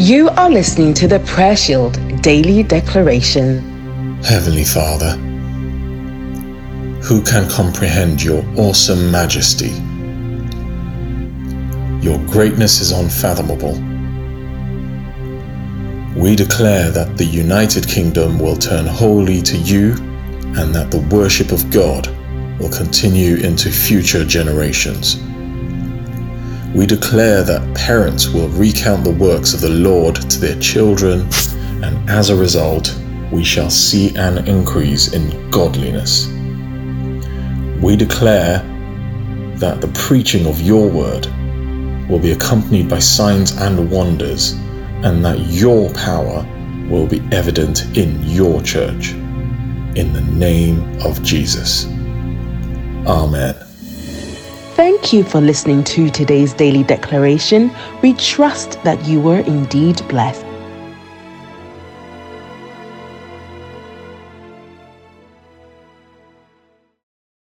You are listening to the Prayer Shield Daily Declaration. Heavenly Father, who can comprehend your awesome majesty? Your greatness is unfathomable. We declare that the United Kingdom will turn wholly to you and that the worship of God will continue into future generations. We declare that parents will recount the works of the Lord to their children, and as a result, we shall see an increase in godliness. We declare that the preaching of your word will be accompanied by signs and wonders, and that your power will be evident in your church. In the name of Jesus. Amen. Thank you for listening to today's daily declaration. We trust that you were indeed blessed.